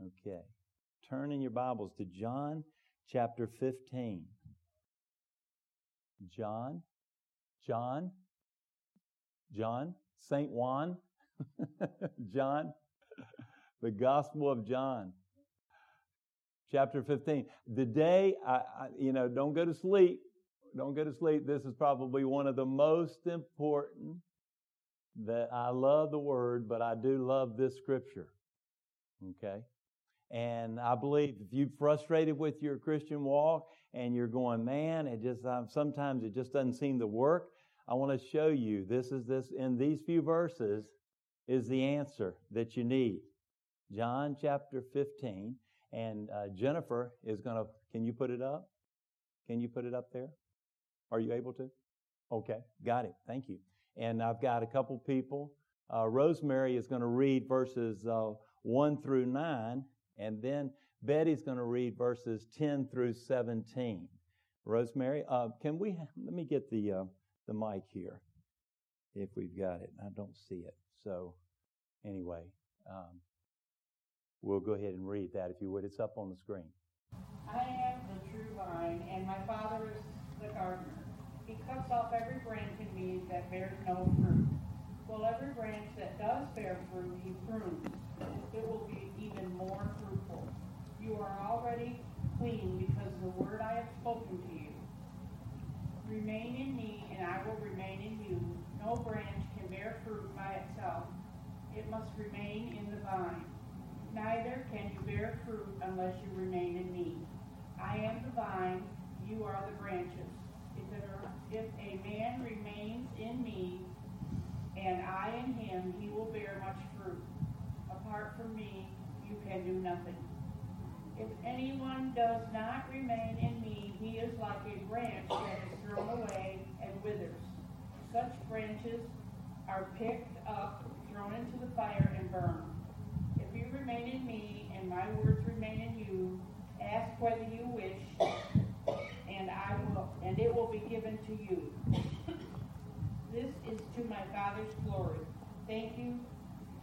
Okay. Turn in your Bibles to John chapter 15. John, John, John, St. Juan, John, the Gospel of John, chapter 15. The day, I, I, you know, don't go to sleep. Don't go to sleep. This is probably one of the most important that I love the word, but I do love this scripture. Okay? And I believe if you're frustrated with your Christian walk and you're going, man, it just, um, sometimes it just doesn't seem to work. I want to show you this is this, in these few verses is the answer that you need. John chapter 15. And uh, Jennifer is going to, can you put it up? Can you put it up there? Are you able to? Okay, got it. Thank you. And I've got a couple people. Uh, Rosemary is going to read verses uh, 1 through 9, and then Betty's going to read verses 10 through 17. Rosemary, uh, can we, let me get the, uh, the mic here if we've got it. I don't see it. So, anyway, um, we'll go ahead and read that if you would. It's up on the screen. I am the true vine, and my Father is the gardener. He cuts off every branch in me that bears no fruit. Well, every branch that does bear fruit, he prunes. It will be even more fruitful. You are already clean because the word I have spoken to you. Remain in me, and I will remain in you. No branch can bear fruit by itself. It must remain in the vine. Neither can you bear fruit unless you remain in me. I am the vine, you are the branches. If, a man remains in me and I in him, he will bear much fruit. Apart from me, you can do nothing. If anyone does not remain in me, he is like a branch that is thrown away and withers. Such branches are picked up, thrown into the fire, and burned. If you remain in me and my words remain in you, ask whether you wish, and I will, and it will be given to you. This is to my Father's glory. Thank you,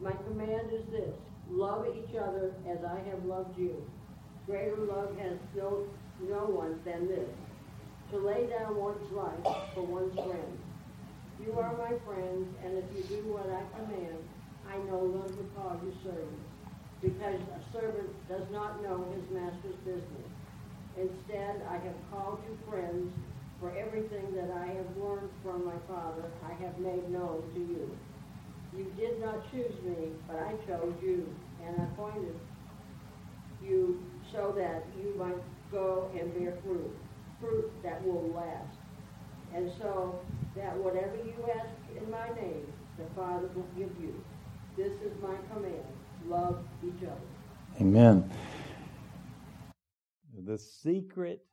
My command is this, love each other as I have loved you. Greater love has no, no one than this, to lay down one's life for one's friends. You are my friends, and if you do what I command, I no longer call you servants, because a servant does not know his master's business. Instead, I have called you friends, for everything that I have learned from my Father I have made known to you. You did not choose me, but I chose you, and appointed you so that you might go and bear fruit, fruit that will last. And so that whatever you ask in my name, the Father will give you. This is my command. Love each other. Amen. The secret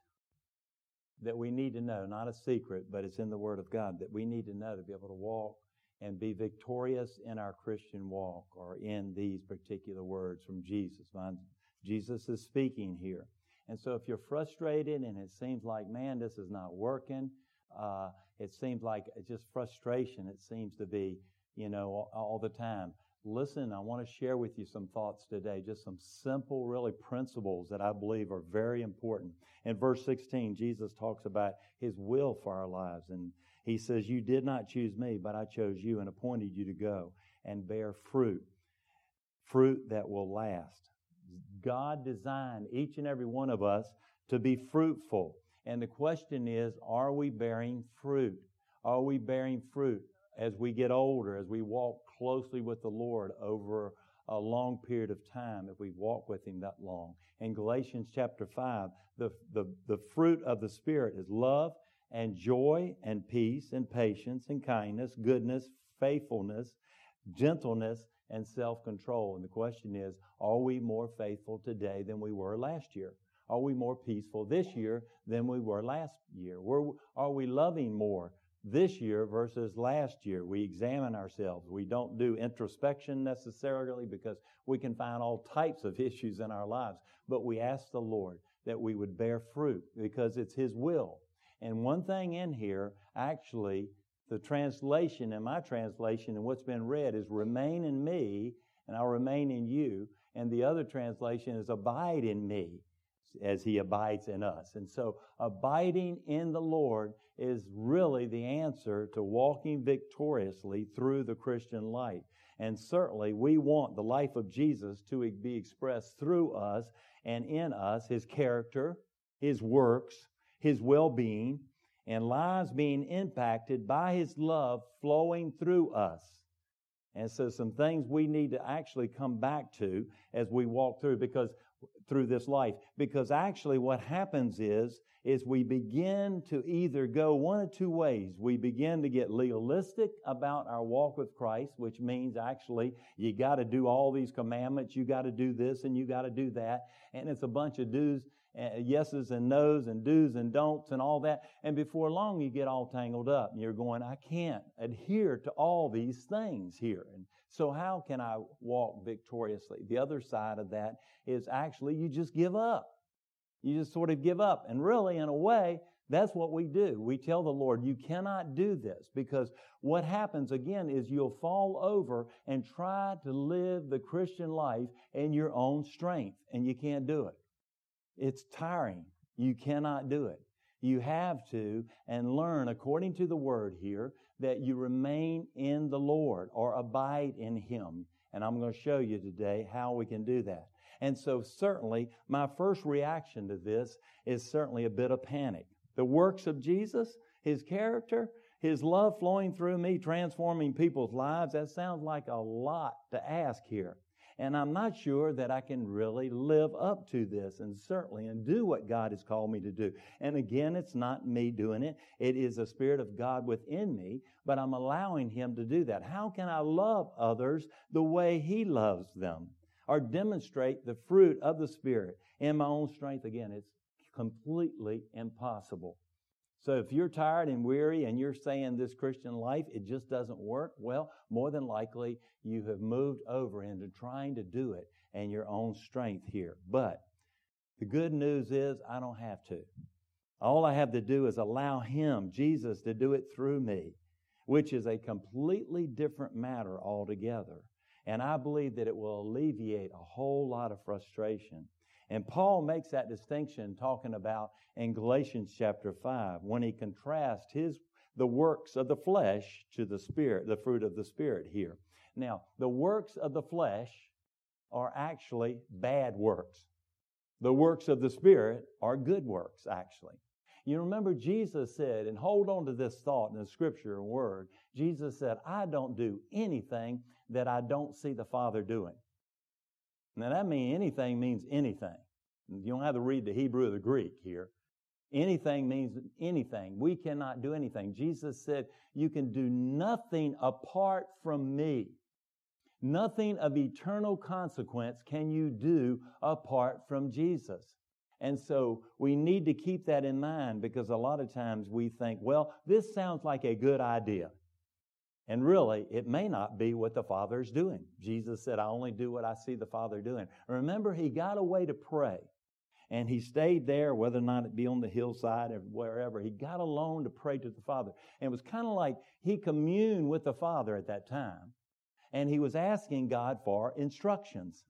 that we need to know, not a secret, but it's in the Word of God, that we need to know to be able to walk and be victorious in our Christian walk or in these particular words from Jesus. Jesus is speaking here. And so if you're frustrated and it seems like, man, this is not working, uh, it seems like just frustration. It seems to be, you know, all, all the time. Listen, I want to share with you some thoughts today, just some simple, really principles that I believe are very important. In verse 16, Jesus talks about his will for our lives. And he says, You did not choose me, but I chose you and appointed you to go and bear fruit, fruit that will last. God designed each and every one of us to be fruitful. And the question is, are we bearing fruit? Are we bearing fruit as we get older, as we walk closely with the Lord over a long period of time, if we walk with Him that long? In Galatians chapter 5, the, the, the fruit of the Spirit is love and joy and peace and patience and kindness, goodness, faithfulness, gentleness, and self control. And the question is are we more faithful today than we were last year? Are we more peaceful this year than we were last year? are we loving more this year versus last year? We examine ourselves. We don't do introspection necessarily because we can find all types of issues in our lives. But we ask the Lord that we would bear fruit because it's His will. And one thing in here, actually, the translation in my translation and what's been read is remain in me and I'll remain in you. And the other translation is abide in me as he abides in us. And so abiding in the Lord is really the answer to walking victoriously through the Christian life. And certainly we want the life of Jesus to be expressed through us and in us, his character, his works, his well-being, and lives being impacted by his love flowing through us. And so some things we need to actually come back to as we walk through because through this life. Because actually what happens is is we begin to either go one of two ways. We begin to get legalistic about our walk with christ which means actually you got to do all these commandments you got to do this and you got to do that. And it's a bunch of do's yeses and nos and do's and don'ts and all that. And before long, you get all tangled up and you're going, I can't adhere to all these things here. And so, how can I walk victoriously? The other side of that is actually you just give up. You just sort of give up. And really, in a way, that's what we do. We tell the Lord, you cannot do this because what happens again is you'll fall over and try to live the Christian life in your own strength, and you can't do it. It's tiring. You cannot do it. You have to and learn according to the word here that you remain in the Lord or abide in Him. And I'm going to show you today how we can do that. And so certainly my first reaction to this is certainly a bit of panic. The works of Jesus, His character, His love flowing through me, transforming people's lives, that sounds like a lot to ask here. And I'm not sure that I can really live up to this and certainly and do what God has called me to do. And again, it's not me doing it. It is the Spirit of God within me, but I'm allowing Him to do that. How can I love others the way He loves them? Or demonstrate the fruit of the Spirit in my own strength? Again, it's completely impossible. So if you're tired and weary and you're saying this Christian life, it just doesn't work, well, more than likely you have moved over into trying to do it and your own strength here. But the good news is I don't have to. All I have to do is allow Him, Jesus, to do it through me, which is a completely different matter altogether. And I believe that it will alleviate a whole lot of frustration and Paul makes that distinction talking about in Galatians chapter 5 when he contrasts his the works of the flesh to the spirit, the fruit of the spirit here. Now, the works of the flesh are actually bad works. The works of the spirit are good works actually. You remember Jesus said, and hold on to this thought in the scripture and word. Jesus said, I don't do anything that I don't see the Father doing. Now that means anything means anything. You don't have to read the Hebrew or the Greek here. Anything means anything. We cannot do anything. Jesus said, You can do nothing apart from me. Nothing of eternal consequence can you do apart from Jesus. And so we need to keep that in mind because a lot of times we think, well, this sounds like a good idea. And really, it may not be what the Father is doing. Jesus said, I only do what I see the Father doing. Remember, he got away to pray. And he stayed there, whether or not it be on the hillside or wherever. He got alone to pray to the Father. And it was kind of like he communed with the Father at that time. And he was asking God for instructions.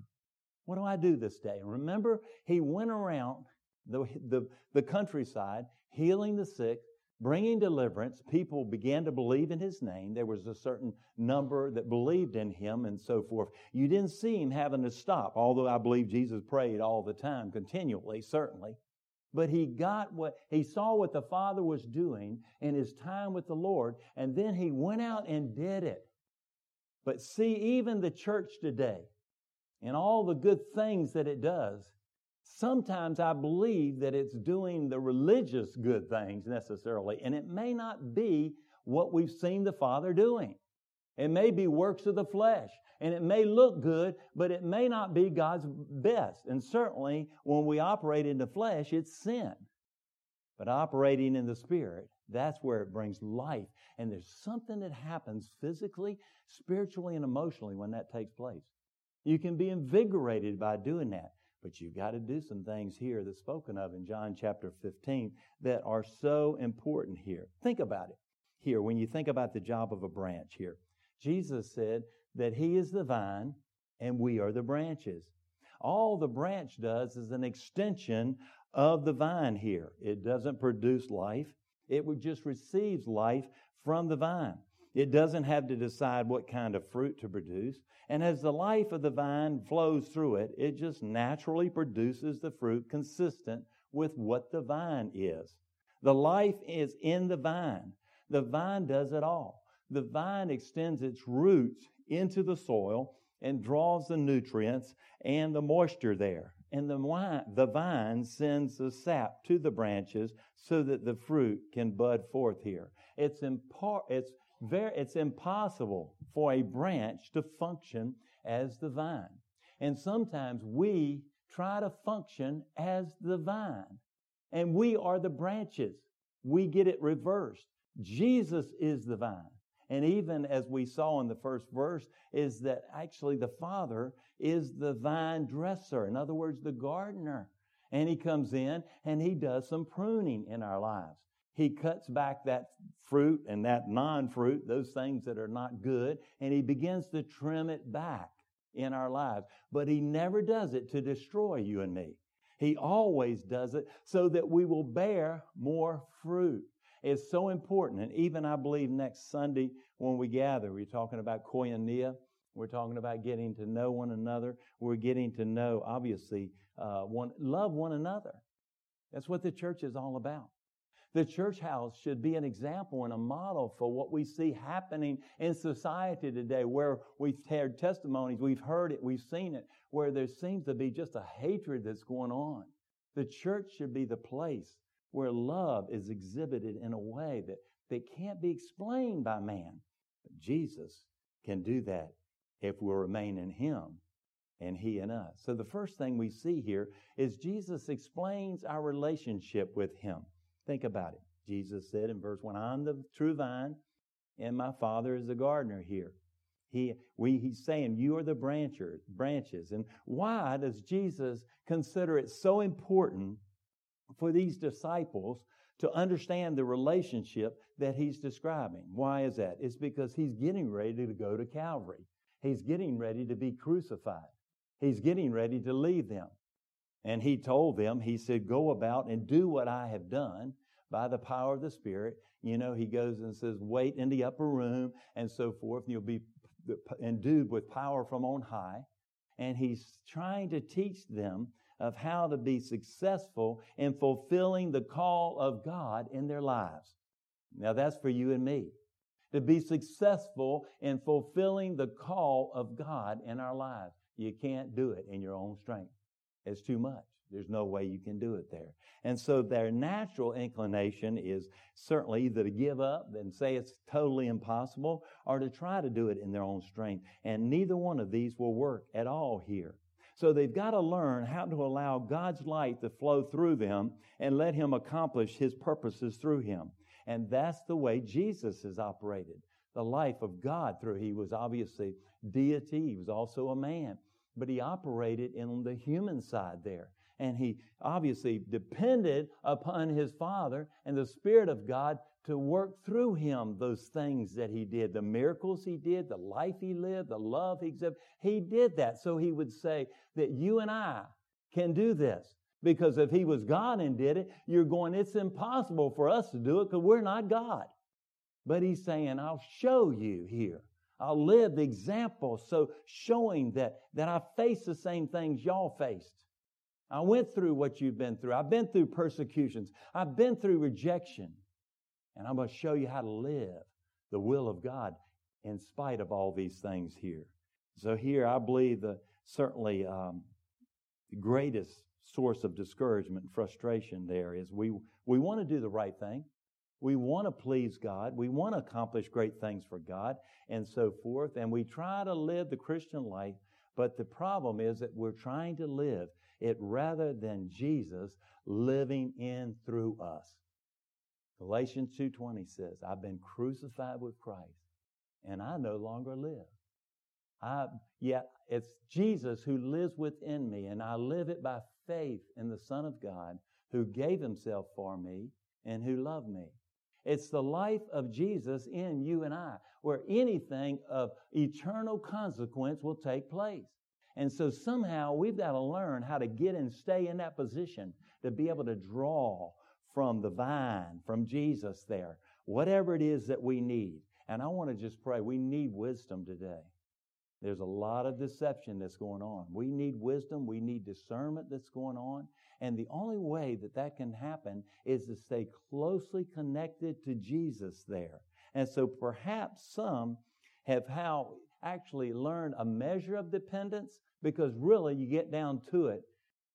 What do I do this day? Remember, he went around the, the, the countryside healing the sick, bringing deliverance. People began to believe in his name. There was a certain number that believed in him and so forth. You didn't see him having to stop, although I believe Jesus prayed all the time, continually, certainly. But he got what, he saw what the Father was doing in his time with the Lord, and then he went out and did it. But see, even the church today, and all the good things that it does, Sometimes I believe that it's doing the religious good things necessarily, and it may not be what we've seen the Father doing. It may be works of the flesh, and it may look good, but it may not be God's best. And certainly, when we operate in the flesh, it's sin. But operating in the Spirit, that's where it brings life. And there's something that happens physically, spiritually, and emotionally when that takes place. You can be invigorated by doing that. But you've got to do some things here that's spoken of in John chapter 15 that are so important here. Think about it here when you think about the job of a branch here. Jesus said that He is the vine and we are the branches. All the branch does is an extension of the vine here. It doesn't produce life, it just receives life from the vine. It doesn't have to decide what kind of fruit to produce. And as the life of the vine flows through it, it just naturally produces the fruit consistent with what the vine is. The life is in the vine. The vine does it all. The vine extends its roots into the soil and draws the nutrients and the moisture there. And the, wine, the vine sends the sap to the branches so that the fruit can bud forth here. It's, impar- it's very, it's impossible for a branch to function as the vine. And sometimes we try to function as the vine. And we are the branches. We get it reversed. Jesus is the vine. And even as we saw in the first verse, is that actually the Father is the vine dresser. In other words, the gardener. And he comes in and he does some pruning in our lives. He cuts back that fruit and that non fruit, those things that are not good, and He begins to trim it back in our lives. But He never does it to destroy you and me. He always does it so that we will bear more fruit. It's so important. And even I believe next Sunday when we gather, we're talking about koinonia. We're talking about getting to know one another. We're getting to know, obviously, uh, one, love one another. That's what the church is all about. The church house should be an example and a model for what we see happening in society today, where we've heard testimonies, we've heard it, we've seen it, where there seems to be just a hatred that's going on. The church should be the place where love is exhibited in a way that, that can't be explained by man. But Jesus can do that if we remain in Him and He in us. So the first thing we see here is Jesus explains our relationship with Him. Think about it. Jesus said in verse 1, I'm the true vine, and my Father is the gardener here. He, we, he's saying, You are the brancher, branches. And why does Jesus consider it so important for these disciples to understand the relationship that he's describing? Why is that? It's because he's getting ready to go to Calvary. He's getting ready to be crucified. He's getting ready to leave them. And he told them, he said, Go about and do what I have done by the power of the Spirit. You know, he goes and says, Wait in the upper room and so forth, and you'll be endued with power from on high. And he's trying to teach them of how to be successful in fulfilling the call of God in their lives. Now, that's for you and me. To be successful in fulfilling the call of God in our lives. You can't do it in your own strength. It's too much. There's no way you can do it there. And so their natural inclination is certainly either to give up and say it's totally impossible or to try to do it in their own strength. And neither one of these will work at all here. So they've got to learn how to allow God's light to flow through them and let Him accomplish His purposes through Him. And that's the way Jesus has operated. The life of God through He was obviously deity. He was also a man but he operated in the human side there. And he obviously depended upon his Father and the Spirit of God to work through him those things that he did, the miracles he did, the life he lived, the love he exhibited. He did that so he would say that you and I can do this. Because if he was God and did it, you're going, it's impossible for us to do it because we're not God. But he's saying, I'll show you here I'll live the example, so showing that, that I face the same things y'all faced. I went through what you've been through. I've been through persecutions. I've been through rejection. And I'm going to show you how to live the will of God in spite of all these things here. So here, I believe the certainly um, the greatest source of discouragement and frustration there is we we want to do the right thing. We want to please God. We want to accomplish great things for God and so forth. And we try to live the Christian life. But the problem is that we're trying to live it rather than Jesus living in through us. Galatians 2:20 says, "I've been crucified with Christ, and I no longer live. I yet it's Jesus who lives within me, and I live it by faith in the Son of God who gave himself for me and who loved me. It's the life of Jesus in you and I, where anything of eternal consequence will take place. And so somehow we've got to learn how to get and stay in that position to be able to draw from the vine, from Jesus there, whatever it is that we need. And I want to just pray, we need wisdom today. There's a lot of deception that's going on. We need wisdom. We need discernment that's going on. And the only way that that can happen is to stay closely connected to Jesus there. And so perhaps some have how actually learned a measure of dependence because really you get down to it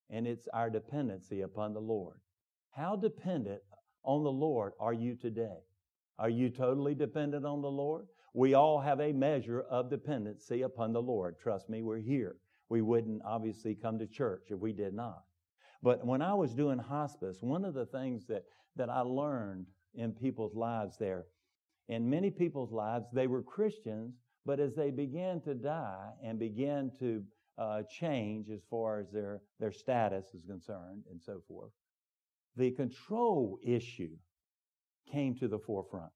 and it's our dependency upon the Lord. How dependent on the Lord are you today? Are you totally dependent on the Lord? We all have a measure of dependency upon the Lord. Trust me, we're here. We wouldn't obviously come to church if we did not. But when I was doing hospice, one of the things that, that I learned in people's lives there, in many people's lives, they were Christians, but as they began to die and began to uh, change as far as their, their status is concerned and so forth, the control issue came to the forefront.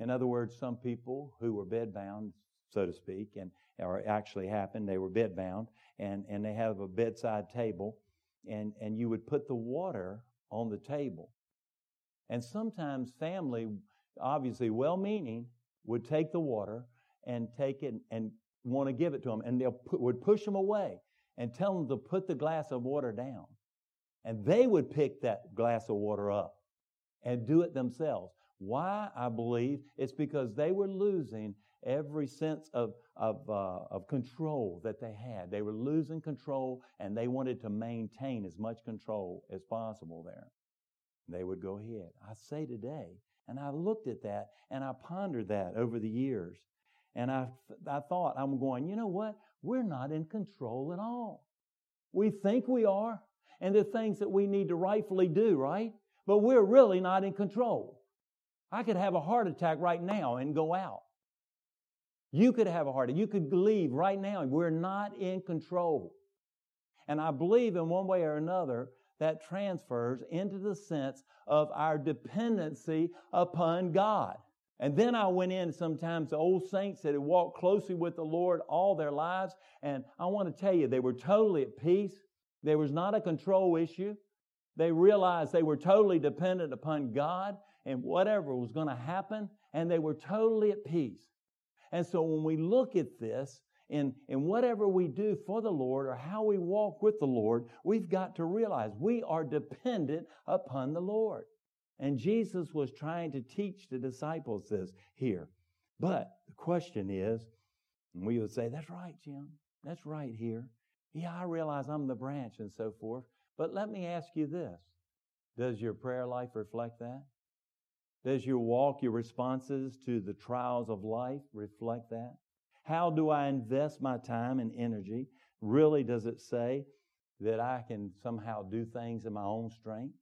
In other words, some people who were bedbound, so to speak, and or actually happened, they were bedbound, and, and they have a bedside table, and, and you would put the water on the table. And sometimes family, obviously well meaning, would take the water and take it and want to give it to them, and they would push them away and tell them to put the glass of water down. And they would pick that glass of water up and do it themselves. Why? I believe it's because they were losing every sense of, of, uh, of control that they had. They were losing control and they wanted to maintain as much control as possible there. They would go ahead. I say today, and I looked at that and I pondered that over the years. And I, I thought, I'm going, you know what? We're not in control at all. We think we are, and the things that we need to rightfully do, right? But we're really not in control. I could have a heart attack right now and go out. You could have a heart attack. You could leave right now. We're not in control. And I believe in one way or another that transfers into the sense of our dependency upon God. And then I went in sometimes the old saints that had walked closely with the Lord all their lives. And I want to tell you, they were totally at peace. There was not a control issue. They realized they were totally dependent upon God and whatever was going to happen, and they were totally at peace. And so when we look at this, in, in whatever we do for the Lord or how we walk with the Lord, we've got to realize we are dependent upon the Lord. And Jesus was trying to teach the disciples this here. But the question is, and we would say, that's right, Jim. That's right here. Yeah, I realize I'm the branch and so forth. But let me ask you this Does your prayer life reflect that? Does your walk, your responses to the trials of life reflect that? How do I invest my time and energy? Really, does it say that I can somehow do things in my own strength?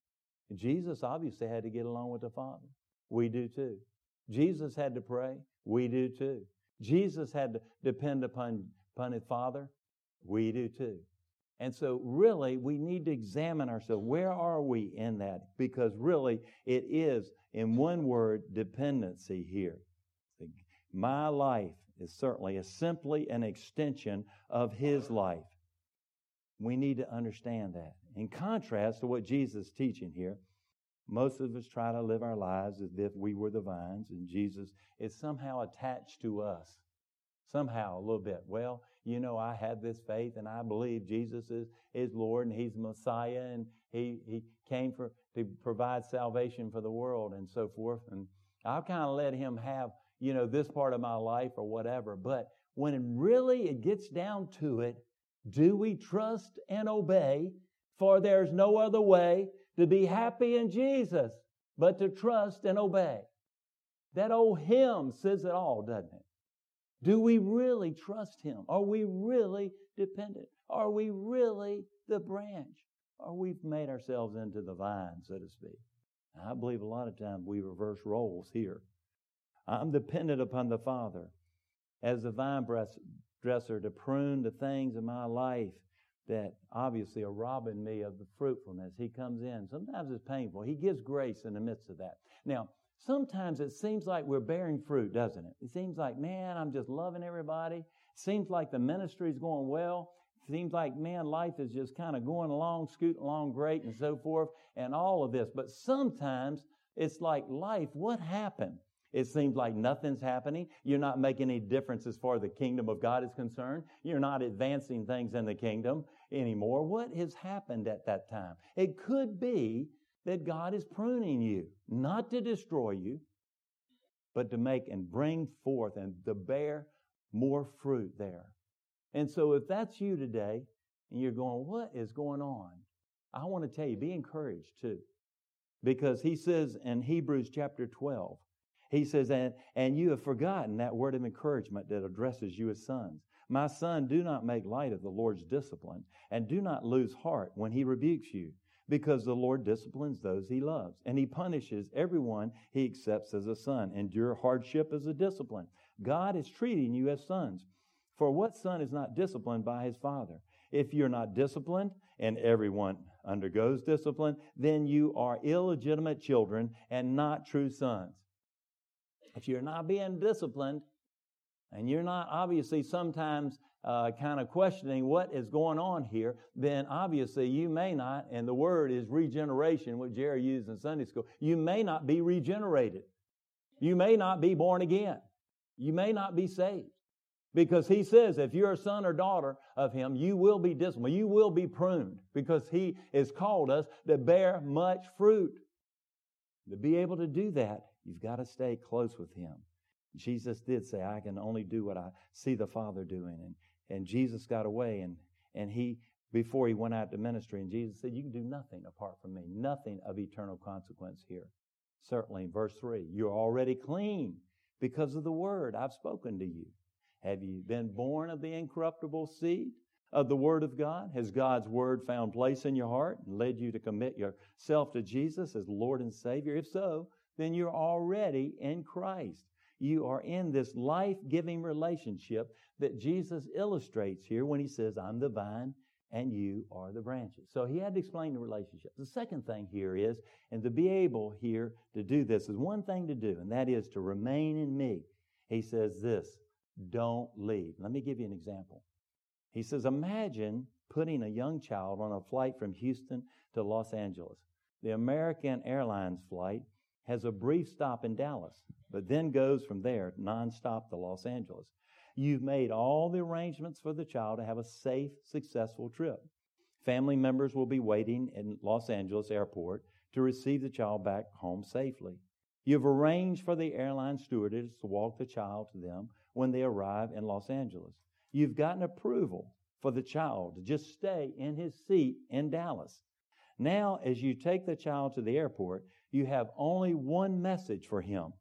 Jesus obviously had to get along with the Father. We do too. Jesus had to pray. We do too. Jesus had to depend upon, upon his Father. We do too. And so, really, we need to examine ourselves. Where are we in that? Because really, it is, in one word, dependency here. My life is certainly simply an extension of His life. We need to understand that. In contrast to what Jesus is teaching here, most of us try to live our lives as if we were the vines and Jesus is somehow attached to us. Somehow, a little bit. Well, you know, I have this faith and I believe Jesus is, is Lord and He's Messiah and He, he came for, to provide salvation for the world and so forth. And I've kind of let Him have, you know, this part of my life or whatever. But when really it gets down to it, do we trust and obey? For there's no other way to be happy in Jesus. but to trust and obey. That old hymn says it all, doesn't it? Do we really trust Him? Are we really dependent? Are we really the branch? Or we've made ourselves into the vine, so to speak. I believe a lot of times we reverse roles here. I'm dependent upon the Father as the vine dresser to prune the things in my life that obviously are robbing me of the fruitfulness. He comes in. Sometimes it's painful. He gives grace in the midst of that. Now, sometimes it seems like we're bearing fruit, doesn't it? It seems like, man, I'm just loving everybody. Seems like the ministry is going well. Seems like, man, life is just kind of going along, scooting along great and so forth, and all of this. But sometimes it's like life, what happened? It seems like nothing's happening. You're not making any difference as far as the kingdom of God is concerned. You're not advancing things in the kingdom anymore. What has happened at that time? It could be that God is pruning you, not to destroy you, but to make and bring forth and to bear more fruit there. And so if that's you today and you're going, what is going on? I want to tell you, be encouraged too. Because he says in Hebrews chapter 12, he says, and, and you have forgotten that word of encouragement that addresses you as sons. My son, do not make light of the Lord's discipline, and do not lose heart when he rebukes you, because the Lord disciplines those he loves, and he punishes everyone he accepts as a son. Endure hardship as a discipline. God is treating you as sons. For what son is not disciplined by his father? If you're not disciplined, and everyone undergoes discipline, then you are illegitimate children and not true sons. If you're not being disciplined, and you're not obviously sometimes uh, kind of questioning what is going on here, then obviously you may not, and the word is regeneration, what Jerry used in Sunday school, you may not be regenerated. You may not be born again. You may not be saved. Because he says if you're a son or daughter of him, you will be disciplined. You will be pruned because he has called us to bear much fruit. To be able to do that, You've got to stay close with Him. Jesus did say, I can only do what I see the Father doing. And, and Jesus got away and, and he, before he went out to ministry, and Jesus said, You can do nothing apart from me, nothing of eternal consequence here. Certainly, verse 3, you're already clean because of the word I've spoken to you. Have you been born of the incorruptible seed of the Word of God? Has God's Word found place in your heart and led you to commit yourself to Jesus as Lord and Savior? If so, then you're already in Christ. You are in this life giving relationship that Jesus illustrates here when he says, I'm the vine and you are the branches. So he had to explain the relationship. The second thing here is, and to be able here to do this is one thing to do, and that is to remain in me. He says this, don't leave. Let me give you an example. He says, imagine putting a young child on a flight from Houston to Los Angeles. The American Airlines flight has a brief stop in Dallas, but then goes from there nonstop to Los Angeles. You've made all the arrangements for the child to have a safe, successful trip. Family members will be waiting in Los Angeles airport to receive the child back home safely. You've arranged for the airline stewardess to walk the child to them when they arrive in Los Angeles. You've gotten approval for the child to just stay in his seat in Dallas. Now, as you take the child to the airport, you have only one message for him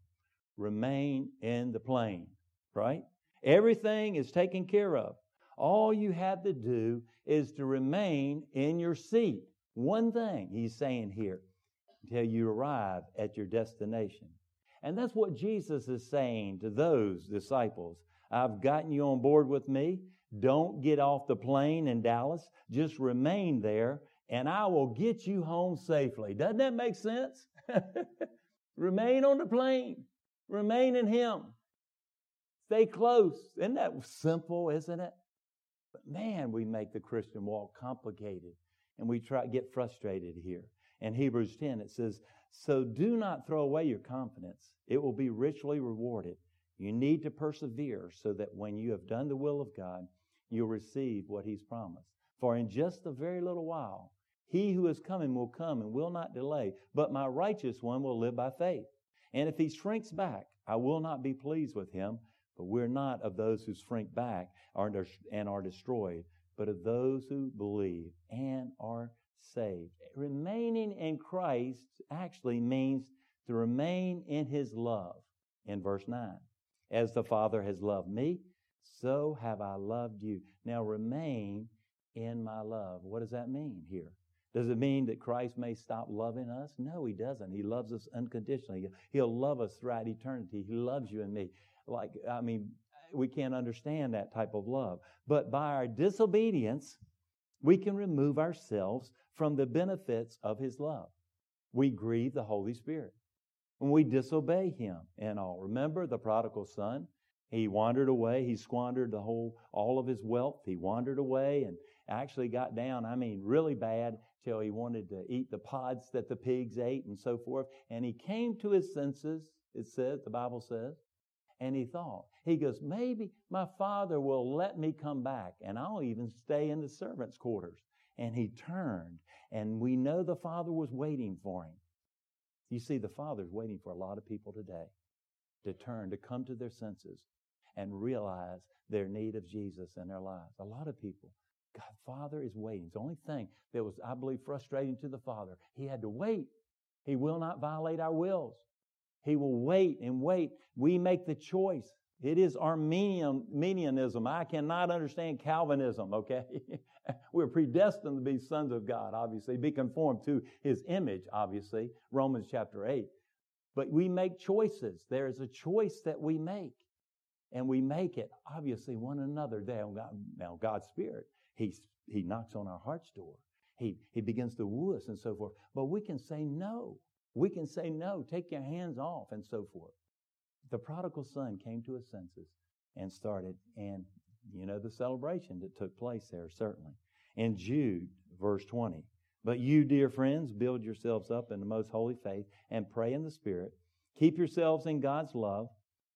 remain in the plane, right? Everything is taken care of. All you have to do is to remain in your seat. One thing he's saying here until you arrive at your destination. And that's what Jesus is saying to those disciples. I've gotten you on board with me. Don't get off the plane in Dallas. Just remain there and I will get you home safely. Doesn't that make sense? Remain on the plane. Remain in Him. Stay close. Isn't that simple, isn't it? But man, we make the Christian walk complicated and we try get frustrated here. In Hebrews 10, it says, So do not throw away your confidence. It will be richly rewarded. You need to persevere so that when you have done the will of God, you'll receive what He's promised. For in just a very little while, he who is coming will come and will not delay, but my righteous one will live by faith. And if he shrinks back, I will not be pleased with him. But we're not of those who shrink back and are destroyed, but of those who believe and are saved. Remaining in Christ actually means to remain in his love in verse 9. As the Father has loved me, so have I loved you. Now remain in my love. What does that mean here? Does it mean that Christ may stop loving us? No, He doesn't. He loves us unconditionally. He'll love us throughout eternity. He loves you and me. Like, I mean, we can't understand that type of love. But by our disobedience, we can remove ourselves from the benefits of His love. We grieve the Holy Spirit when we disobey Him and all. Remember the prodigal son? He wandered away. He squandered the whole, all of his wealth. He wandered away and actually got down, I mean, really bad till he wanted to eat the pods that the pigs ate and so forth. And he came to his senses, it says, the Bible says, and he thought, he goes, maybe my father will let me come back and I'll even stay in the servants' quarters. And he turned and we know the father was waiting for him. You see, the father's waiting for a lot of people today to turn, to come to their senses and realize their need of Jesus in their lives. A lot of people, God, Father is waiting. It's the only thing that was, I believe, frustrating to the Father. He had to wait. He will not violate our wills. He will wait and wait. We make the choice. It is Arminian, Arminianism. I cannot understand Calvinism, okay? We're predestined to be sons of God, obviously, be conformed to His image, obviously, Romans chapter 8. But we make choices. There is a choice that we make. And we make it, obviously, one another. Now, God's Spirit, He, he knocks on our heart's door. He, he begins to woo us and so forth. But we can say no. We can say no. Take your hands off and so forth. The prodigal son came to his senses and started, and you know the celebration that took place there, certainly. In Jude, verse 20. But you, dear friends, build yourselves up in the most holy faith and pray in the Spirit. Keep yourselves in God's love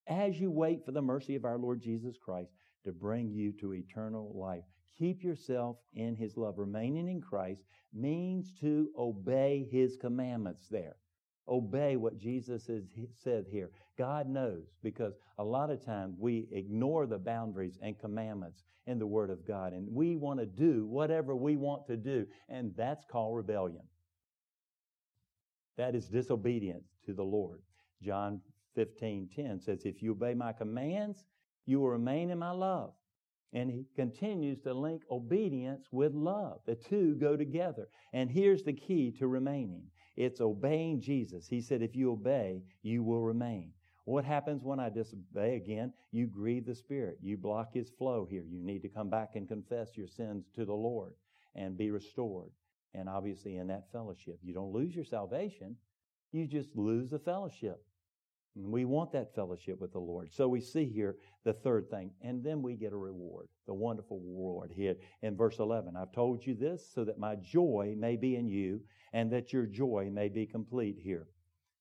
as you wait for the mercy of our Lord Jesus Christ to bring you to eternal life. Keep yourself in His love. Remaining in Christ means to obey His commandments there. Obey what Jesus has said here. God knows because a lot of times we ignore the boundaries and commandments in the Word of God and we want to do whatever we want to do, and that's called rebellion. That is disobedience to the Lord. John 15:10 says, If you obey my commands, you will remain in my love. And he continues to link obedience with love. The two go together. And here's the key to remaining it's obeying Jesus. He said, If you obey, you will remain. What happens when I disobey? Again, you grieve the Spirit. You block His flow here. You need to come back and confess your sins to the Lord and be restored. And obviously, in that fellowship, you don't lose your salvation, you just lose the fellowship. We want that fellowship with the Lord. So we see here the third thing, and then we get a reward, the wonderful reward here in verse 11. I've told you this so that my joy may be in you and that your joy may be complete here.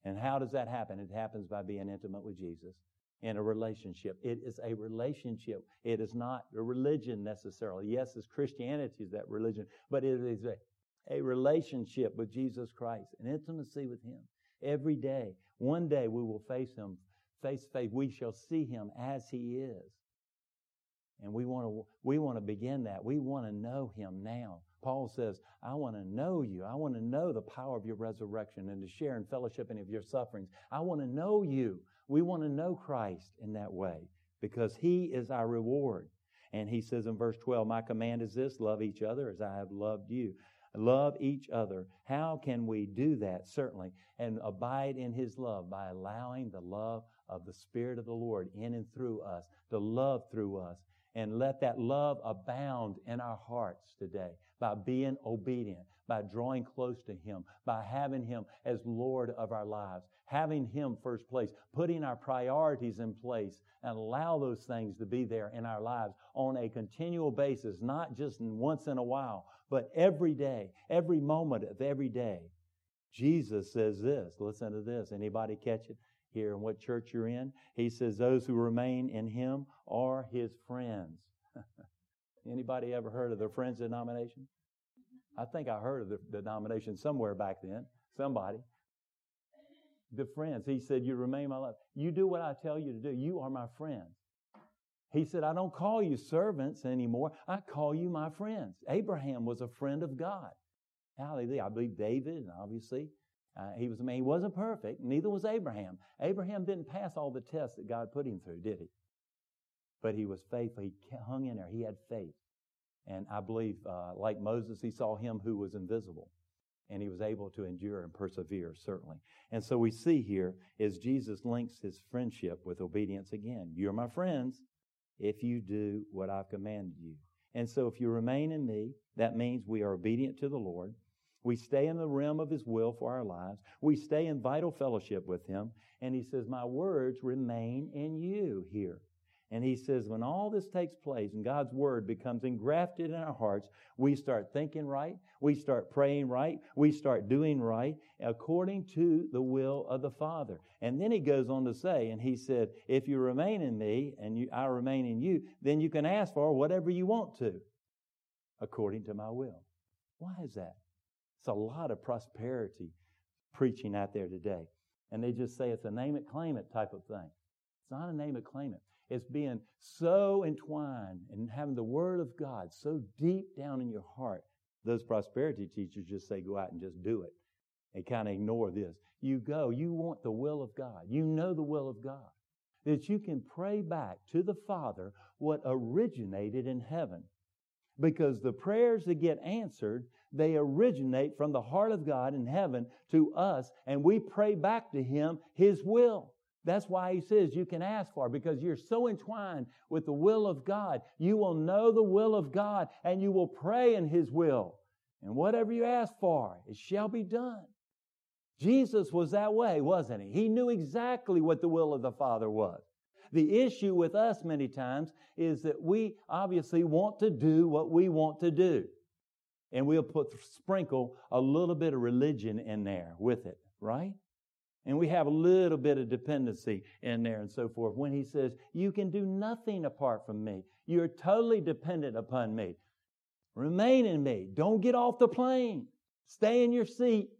And how does that happen? It happens by being intimate with Jesus in a relationship. It is a relationship. It is not a religion necessarily. Yes, it's Christianity is that religion, but it is a, a relationship with Jesus Christ, an intimacy with Him every day. One day we will face him face to face. We shall see him as he is. And we want to we want to begin that. We want to know him now. Paul says, I want to know you. I want to know the power of your resurrection and to share in fellowship any of your sufferings. I want to know you. We want to know Christ in that way because he is our reward. And he says in verse 12, My command is this love each other as I have loved you love each other. How can we do that? Certainly. And abide in His love by allowing the love of the Spirit of the Lord in and through us, to love through us. And let that love abound in our hearts today by being obedient, by drawing close to Him, by having Him as Lord of our lives, having Him first place, putting our priorities in place, and allow those things to be there in our lives on a continual basis, not just once in a while, but every day, every moment of every day. Jesus says this. Listen to this. Anybody catch it? here in what church you're in. He says those who remain in him are his friends. Anybody ever heard of the Friends denomination? I think I heard of the denomination somewhere back then. Somebody. The friends. He said, You remain my love. You do what I tell you to do. You are my friends. He said, I don't call you servants anymore. I call you my friends. Abraham was a friend of God. Hallelujah. I believe David, and obviously Uh, he was a man. He wasn't perfect. Neither was Abraham. Abraham didn't pass all the tests that God put him through, did he? But he was faithful. He hung in there. He had faith. And I believe, uh, like Moses, he saw him who was invisible. And he was able to endure and persevere, certainly. And so we see here is Jesus links his friendship with obedience again. You're my friends if you do what I've commanded you. And so if you remain in me, that means we are obedient to the Lord. We stay in the realm of His will for our lives. We stay in vital fellowship with Him. And He says, My words remain in you here. And he says, when all this takes place and God's word becomes engrafted in our hearts, we start thinking right, we start praying right, we start doing right according to the will of the Father. And then he goes on to say, and he said, if you remain in me and you, I remain in you, then you can ask for whatever you want to according to my will. Why is that? It's a lot of prosperity preaching out there today. And they just say it's a name it, claim it type of thing. It's not a name it, claim it. It's being so entwined and having the Word of God so deep down in your heart. Those prosperity teachers just say, go out and just do it. They kind of ignore this. You go, you want the will of God. You know the will of God. That you can pray back to the Father what originated in heaven. Because the prayers that get answered, they originate from the heart of God in heaven to us, and we pray back to Him His will. That's why he says you can ask for, because you're so entwined with the will of God. You will know the will of God and you will pray in his will. And whatever you ask for, it shall be done. Jesus was that way, wasn't he? He knew exactly what the will of the Father was. The issue with us many times is that we obviously want to do what we want to do. And we'll put, sprinkle a little bit of religion in there with it, right? And we have a little bit of dependency in there and so forth. When he says, You can do nothing apart from me, you're totally dependent upon me. Remain in me. Don't get off the plane. Stay in your seat.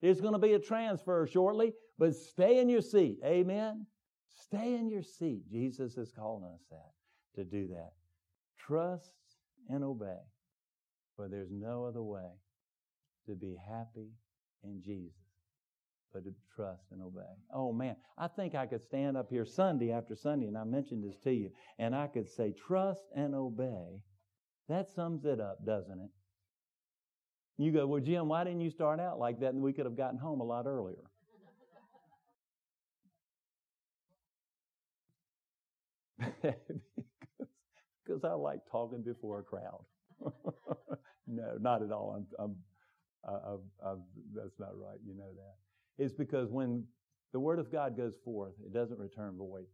There's going to be a transfer shortly, but stay in your seat. Amen. Stay in your seat. Jesus is calling us that to do that. Trust and obey, for there's no other way to be happy in Jesus but to trust and obey. Oh man, I think I could stand up here Sunday after Sunday, and I mentioned this to you, and I could say, trust and obey. That sums it up, doesn't it? You go, well, Jim, why didn't you start out like that and we could have gotten home a lot earlier? because, I like talking before a crowd. no, not at all. I'm, I'm, I, I, that's not right. You know that is because when the Word of God goes forth, it doesn't return void.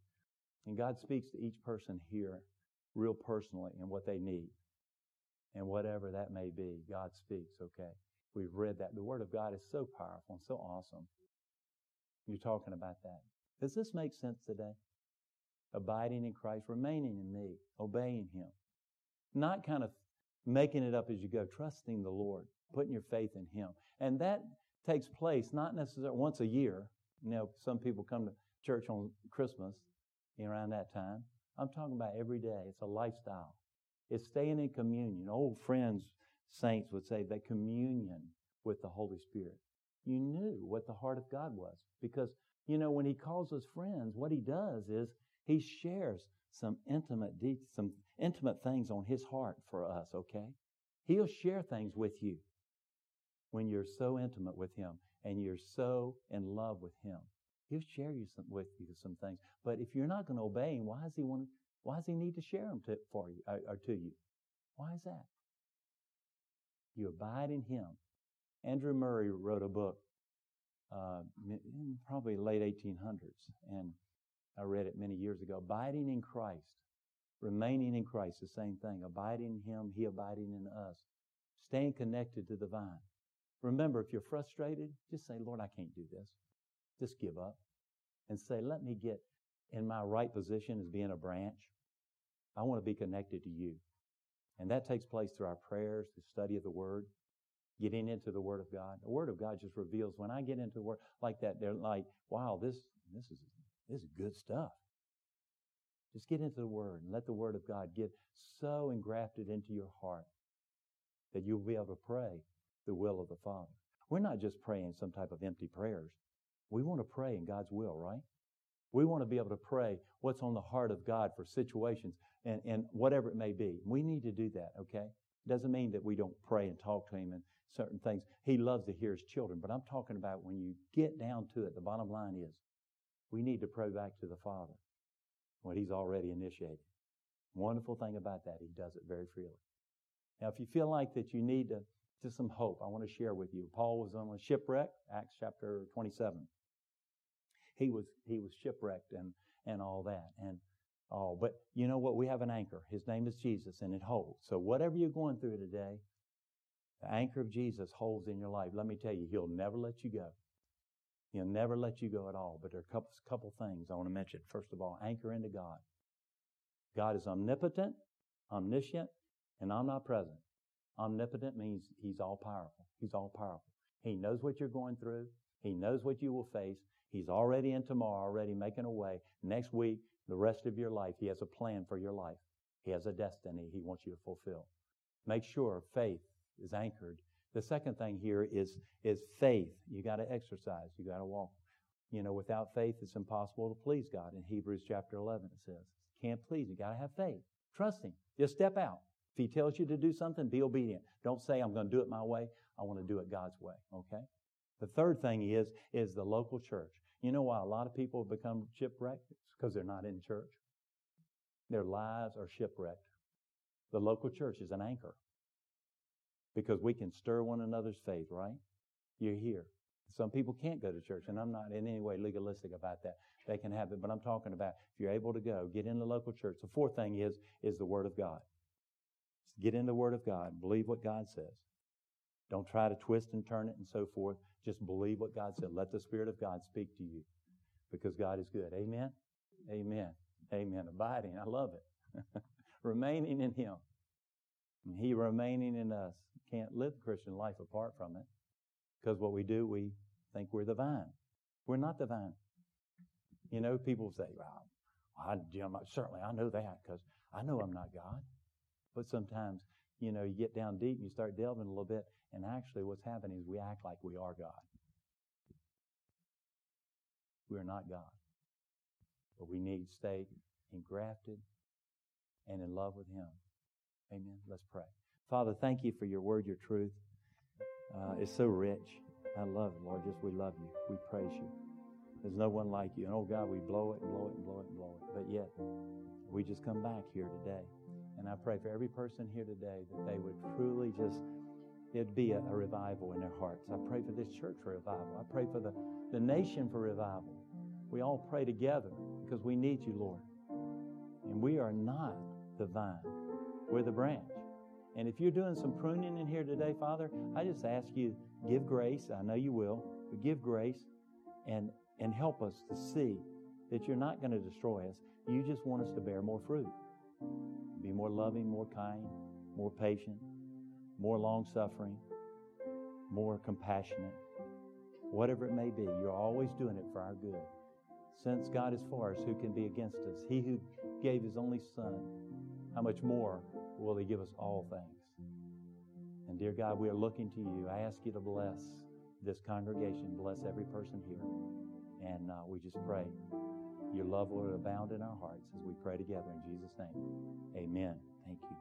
And God speaks to each person here real personally and what they need. And whatever that may be, God speaks, okay? We've read that. The Word of God is so powerful and so awesome. You're talking about that. Does this make sense today? Abiding in Christ, remaining in me, obeying Him. Not kind of making it up as you go, trusting the Lord, putting your faith in Him. And that takes place not necessarily once a year. You know, some people come to church on Christmas around that time. I'm talking about every day. It's a lifestyle. It's staying in communion. Old friends, saints would say that communion with the Holy Spirit. You knew what the heart of God was because, you know, when He calls us friends, what He does is He shares some intimate, some intimate things on His heart for us, okay? He'll share things with you when you're so intimate with Him and you're so in love with Him. He'll share you some, with you some things. But if you're not going to obey Him, why does He want? Why does He need to share them to, for you or, or to you? Why is that? You abide in Him. Andrew Murray wrote a book, uh, in probably late 1800s, and I read it many years ago. Abiding in Christ, remaining in Christ, the same thing. Abiding in Him, He abiding in us. Staying connected to the vine. Remember, if you're frustrated, just say, Lord, I can't do this. Just give up and say, let me get in my right position as being a branch. I want to be connected to you. And that takes place through our prayers, the study of the Word, getting into the Word of God. The Word of God just reveals when I get into the Word like that, they're like, wow, this, this is, this is good stuff. Just get into the Word and let the Word of God get so engrafted into your heart that you'll be able to pray the will of the Father. We're not just praying some type of empty prayers. We want to pray in God's will, right? We want to be able to pray what's on the heart of God for situations and, and whatever it may be. We need to do that, okay? Doesn't mean that we don't pray and talk to Him and certain things. He loves to hear His children, but I'm talking about when you get down to it, the bottom line is we need to pray back to the Father what He's already initiated. Wonderful thing about that, He does it very freely. Now, if you feel like that you need to, just some hope, I want to share with you. Paul was on a shipwreck, Acts chapter 27. He was, he was shipwrecked and, and all that. And all, but you know what? We have an anchor. His name is Jesus and it holds. So whatever you're going through today, the anchor of Jesus holds in your life. Let me tell you, He'll never let you go. He'll never let you go at all. But there are a couple, couple things I want to mention. First of all, anchor into God. God is omnipotent, omniscient, and omnipresent. Omnipotent means He's all powerful. He's all powerful. He knows what you're going through. He knows what you will face. He's already in tomorrow, already making a way. Next week, the rest of your life, He has a plan for your life. He has a destiny He wants you to fulfill. Make sure faith is anchored. The second thing here is, is faith. You got to exercise. You got to walk. You know, without faith, it's impossible to please God. In Hebrews chapter 11, it says, can't please. You got to have faith. Trust Him. Just step out. If He tells you to do something, be obedient. Don't say, I'm going to do it my way. I want to do it God's way. Okay? The third thing is, is the local church. You know why a lot of people become shipwrecked? It's because they're not in church. Their lives are shipwrecked. The local church is an anchor because we can stir one another's faith, right? You're here. Some people can't go to church, and I'm not in any way legalistic about that. They can have it, but I'm talking about if you're able to go, get in the local church. The fourth thing is is the Word of God. Get in the Word of God. Believe what God says. Don't try to twist and turn it and so forth. Just believe what God said. Let the Spirit of God speak to you because God is good. Amen? Amen. Amen. Abiding. I love it. Remaining in Him. And He remaining in us. Can't live Christian life apart from it. Because what we do, we think we're the vine. We're not the vine. You know, people say, well, I, certainly I know that because I know I'm not God. But sometimes, you know, you get down deep and you start delving a little bit, and actually what's happening is we act like we are God. We're not God. But we need to stay engrafted and in love with Him. Amen. Let's pray. Father, thank you for your word, your truth. Uh, it's so rich. I love it, Lord. Just we love you. We praise you. There's no one like you. And oh God, we blow it and blow it and blow it and blow it. But yet, we just come back here today. And I pray for every person here today that they would truly just, it'd be a, a revival in their hearts. I pray for this church for revival. I pray for the, the nation for revival. We all pray together because we need you, Lord. And we are not the vine, we're the branch. And if you're doing some pruning in here today, Father, I just ask you, give grace. I know you will, but give grace and, and help us to see that you're not going to destroy us. You just want us to bear more fruit. Be more loving, more kind, more patient, more long suffering, more compassionate. Whatever it may be, you're always doing it for our good. Since God is for us, who can be against us? He who gave his only Son, how much more will he give us all things? And dear God, we are looking to you. I ask you to bless this congregation, bless every person here. And uh, we just pray your love will abound in our hearts as we pray together in Jesus' name. Amen. Thank you.